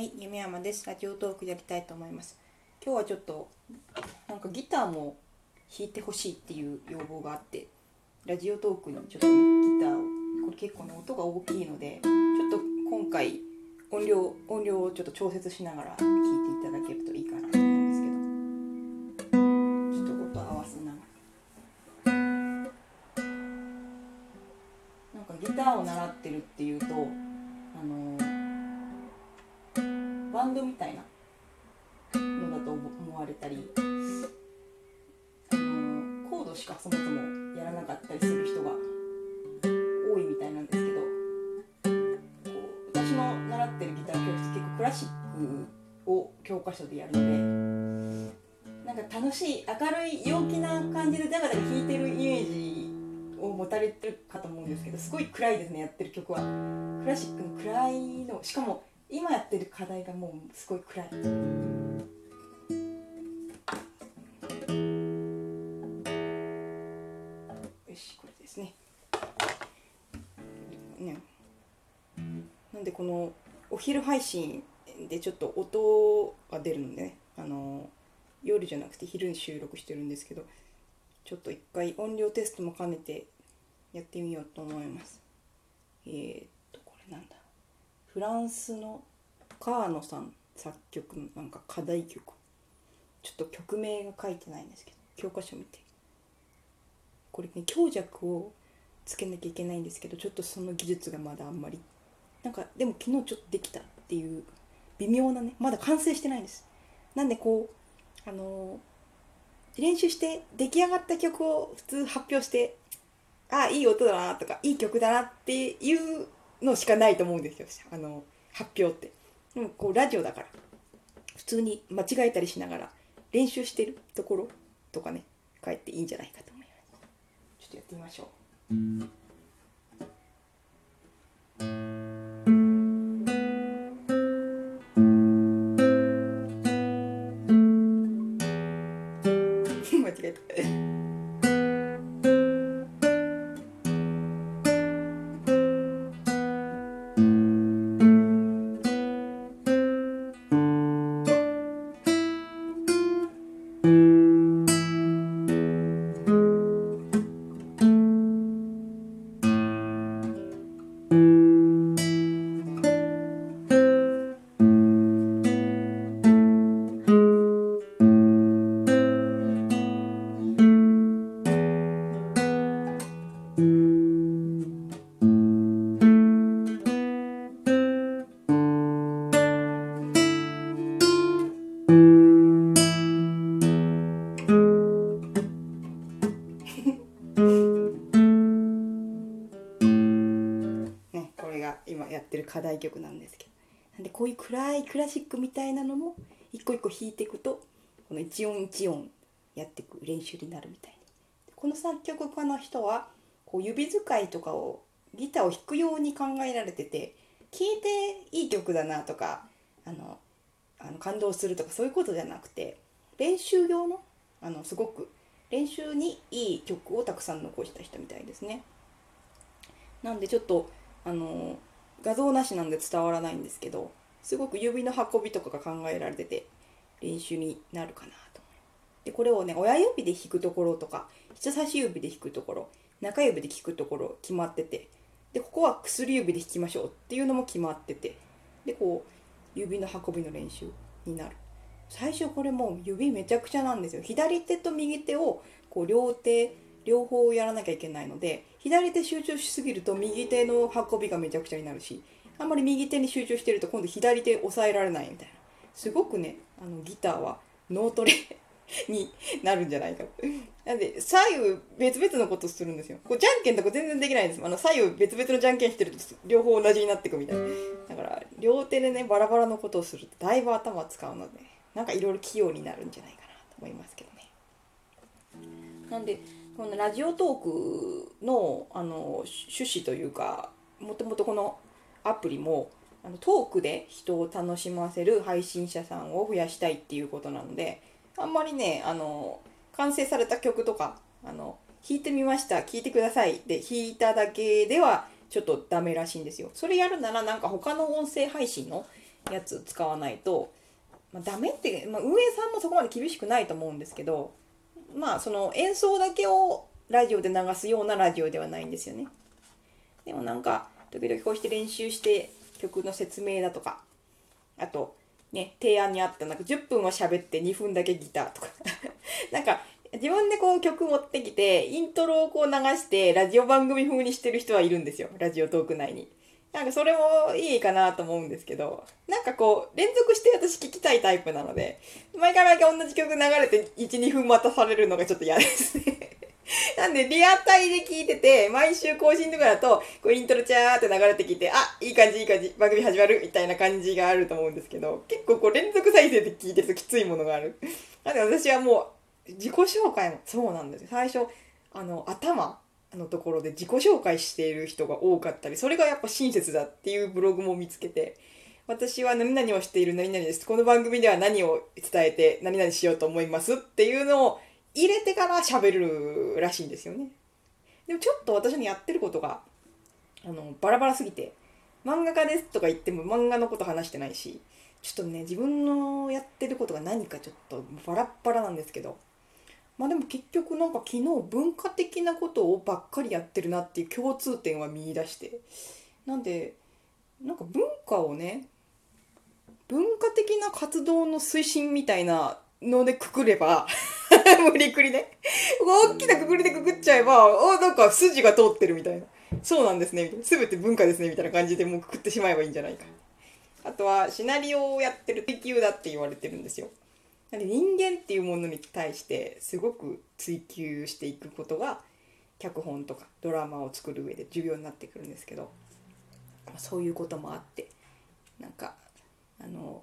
はい、夢山です。ラジオトークやりたいと思います。今日はちょっとなんかギターも弾いてほしいっていう要望があって、ラジオトークにちょっとねギターをこれ結構ね音が大きいので、ちょっと今回音量音量をちょっと調節しながら聴いていただけるといいかなと思うんですけど、ちょっと音合わせながら。なんかギターを習ってるっていうと、あのンドみたいなのだと思われたり、あのコードしかそもそもやらなかったりする人が多いみたいなんですけどこう私の習ってるギター教室結構クラシックを教科書でやるのでなんか楽しい明るい陽気な感じでだから弾いてるイメージを持たれてるかと思うんですけどすごい暗いですねやってる曲は。クラシックの暗いのしかも今やってる課題がもうすごい暗いよしこれですね。ね。なんでこのお昼配信でちょっと音が出るのでねあの夜じゃなくて昼に収録してるんですけどちょっと一回音量テストも兼ねてやってみようと思います。えー、っとこれなんだ。フランスのカーノさん作曲のなんか課題曲。ちょっと曲名が書いてないんですけど教科書見て。これね強弱をつけなきゃいけないんですけどちょっとその技術がまだあんまり。なんかでも昨日ちょっとできたっていう微妙なねまだ完成してないんです。なんでこうあのー練習して出来上がった曲を普通発表してあいい音だなとかいい曲だなっていうのしかないと思うんですよ。あの発表って。うんこうラジオだから。普通に間違えたりしながら練習してるところとかね帰っていいんじゃないかと思います。ちょっとやってみましょう。る課題曲なんですけどなんでこういう暗いクラシックみたいなのも一個一個弾いていくとこの一音一音やっていく練習になるみたいでこの作曲家の人はこう指使いとかをギターを弾くように考えられてて聴いていい曲だなとかあのあの感動するとかそういうことじゃなくて練習用のあのすごく練習にいい曲をたくさん残した人みたいですね。なんでちょっとあの画像なしなんで伝わらないんですけどすごく指の運びとかが考えられてて練習になるかなとでこれをね親指で弾くところとか人差し指で弾くところ中指で弾くところ決まっててでここは薬指で弾きましょうっていうのも決まっててでこう指の運びの練習になる。最初これもう指めちゃくちゃなんですよ。左手と右手をこう両手両方やらなきゃいけないので左手集中しすぎると右手の運びがめちゃくちゃになるしあんまり右手に集中してると今度左手押さえられないみたいな。すごくねあのギターは脳トレになるんじゃないか。なんで左右別々のことするんですよ。こうじゃんけんとか全然できないんですあの左右別々のじゃんけんしてると両方同じになっていくみたいな。だから両手でねバラバラのことをするとだいぶ頭使うのでなんかいろいろ器用になるんじゃないかなと思いますけどね。なんでこのラジオトークのあの趣旨というかもともとこのアプリもあのトークで人を楽しませる配信者さんを増やしたいっていうことなのであんまりねあの完成された曲とかあの弾いてみました聴いてくださいで弾いただけではちょっとダメらしいんですよ。それやるならなんか他の音声配信のやつ使わないと、まあ、ダメって、まあ、運営さんもそこまで厳しくないと思うんですけどまあその演奏だけをラジオで流すようなラジオではないんですよね。でもなんか時々こうして練習して曲の説明だとかあとね提案にあったなんか10分は喋って2分だけギターとか。なんか自分でこう曲持ってきてイントロをこう流してラジオ番組風にしてる人はいるんですよ。ラジオトーク内に。なんかそれもいいかなと思うんですけど、なんかこう、連続して私聞きたいタイプなので、毎回毎回同じ曲流れて1、2分待たされるのがちょっと嫌ですね。なんで、リアタイで聞いてて、毎週更新とかだと、こうイントロチャーって流れてきて、あ、いい感じいい感じ、番組始まるみたいな感じがあると思うんですけど、結構こう連続再生で聞いてるときついものがある。なんで私はもう、自己紹介もそうなんですよ。最初、あの、頭、のところで自己紹介している人が多かったりそれがやっぱ親切だっていうブログも見つけて私は何々をしている何々です。この番組では何を伝えて何々しようと思いますっていうのを入れてから喋るらしいんですよね。でもちょっと私のやってることがあのバラバラすぎて漫画家ですとか言っても漫画のこと話してないしちょっとね自分のやってることが何かちょっとバラッバラなんですけどまあでも結局なんか昨日文化的なことをばっかりやってるなっていう共通点は見出して。なんでなんか文化をね文化的な活動の推進みたいなのでくくれば 無理くりね。大きなくくりでくくっちゃえばあなんか筋が通ってるみたいな。そうなんですねみたいな。全て文化ですねみたいな感じでもうくくってしまえばいいんじゃないか。あとはシナリオをやってる適級だって言われてるんですよ。なんで人間っていうものに対してすごく追求していくことが脚本とかドラマを作る上で重要になってくるんですけど、そういうこともあってなんかあの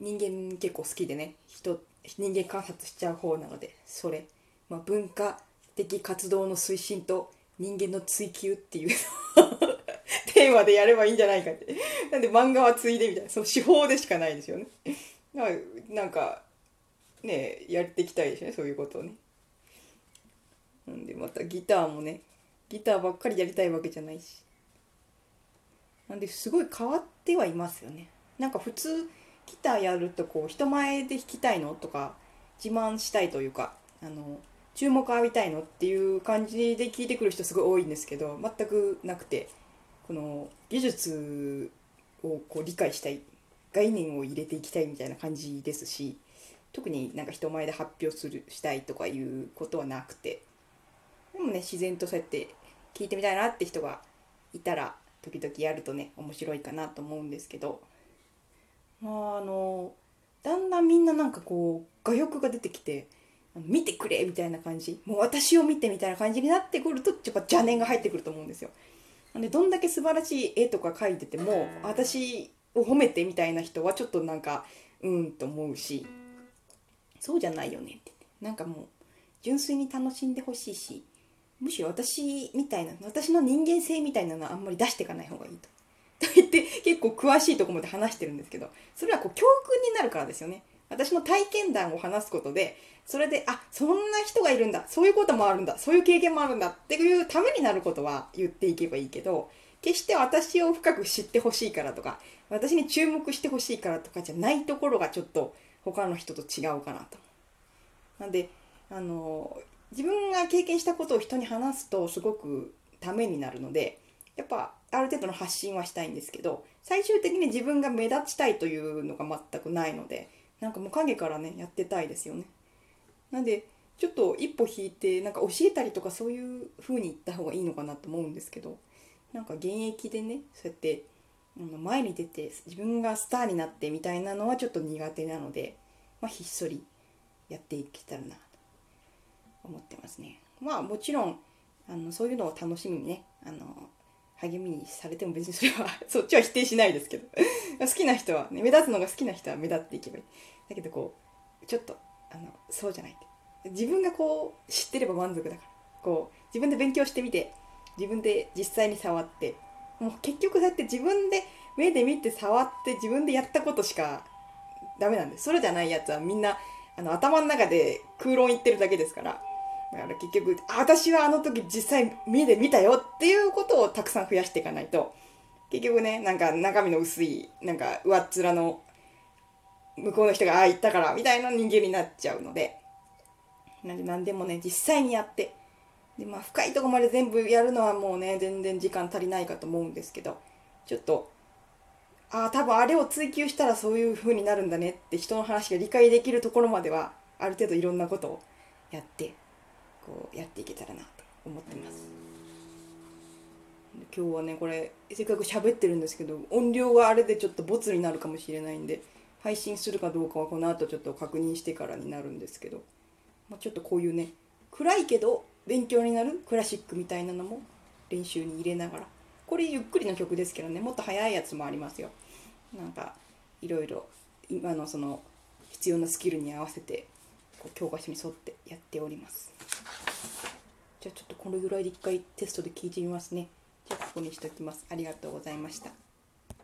人間結構好きでね人人間観察しちゃう方なのでそれ、まあ、文化的活動の推進と人間の追求っていう テーマでやればいいんじゃないかって。なんで漫画はついでみたいなその手法でしかないですよね。なんかねやっていきたいでしょねそういうことをね。なんでまたギターもねギターばっかりやりたいわけじゃないし。なんですごい変わってはいますよね。なんか普通ギターやるとこう人前で弾きたいのとか自慢したいというかあの注目浴びたいのっていう感じで聞いてくる人すごい多いんですけど全くなくてこの技術をこう理解したい概念を入れていきたいみたいな感じですし特になんか人前で発表するしたいとかいうことはなくてでもね自然とそうやって聞いてみたいなって人がいたら時々やるとね面白いかなと思うんですけどまああのだんだんみんななんかこう画欲が出てきて見てくれみたいな感じもう私を見てみたいな感じになってくるとやっぱ邪念が入ってくると思うんですよ。なんでどんだけ素晴らしい絵とか描いてても私を褒めてみたいな人はちょっとなんかうんと思うしそうじゃないよねってなんかもう純粋に楽しんでほしいしむしろ私みたいな私の人間性みたいなのはあんまり出していかない方がいいと。と言って結構詳しいとこまで話してるんですけどそれはこう教訓になるからですよね。私の体験談を話すことでそれであそんな人がいるんだそういうこともあるんだそういう経験もあるんだっていうためになることは言っていけばいいけど決して私を深く知ってほしいからとか私に注目してほしいからとかじゃないところがちょっと他の人と違うかなと。なんであの自分が経験したことを人に話すとすごくためになるのでやっぱある程度の発信はしたいんですけど最終的に自分が目立ちたいというのが全くないのでなんかもう影からねやってたいですよね。なんでちょっと一歩引いてなんか教えたりとかそういう風に言った方がいいのかなと思うんですけどなんか現役でねそうやって前に出て自分がスターになってみたいなのはちょっと苦手なので、まあ、ひっそりやっていけたらなと思ってますね。まあもちろんあのそういうのを楽しみにねあの励みにされても別にそれは そっちは否定しないですけど好きな人は、ね、目立つのが好きな人は目立っていけばいい。だけどこうちょっとあのそうじゃないって。自分がこう知ってれば満足だから。こう自分で勉強してみて自分で実際に触ってもう結局そうやって自分で目で見て触って自分でやったことしかダメなんです。それじゃないやつはみんなあの頭の中で空論言ってるだけですから。だから結局私はあの時実際目で見たよっていうことをたくさん増やしていかないと結局ねなんか中身の薄いなんか上っ面の向こうの人がああ言ったからみたいな人間になっちゃうので。なんで何でもね実際にやってでまあ深いとこまで全部やるのはもうね全然時間足りないかと思うんですけどちょっとああ多分あれを追求したらそういう風になるんだねって人の話が理解できるところまではある程度いろんなことをやってこうやっていけたらなと思ってます。今日はねこれせっかく喋ってるんですけど音量があれでちょっとボツになるかもしれないんで配信するかどうかはこの後ちょっと確認してからになるんですけど、まあ、ちょっとこういうね暗いけど勉強になるクラシックみたいなのも練習に入れながら。これゆっくりの曲ですけどねもっと速いやつもありますよ。なんかいろいろ今のその必要なスキルに合わせてこう教科書に沿ってやっております。じゃあちょっとこれぐらいで一回テストで聞いてみますね。じゃあここにしておきます。ありがとうございました。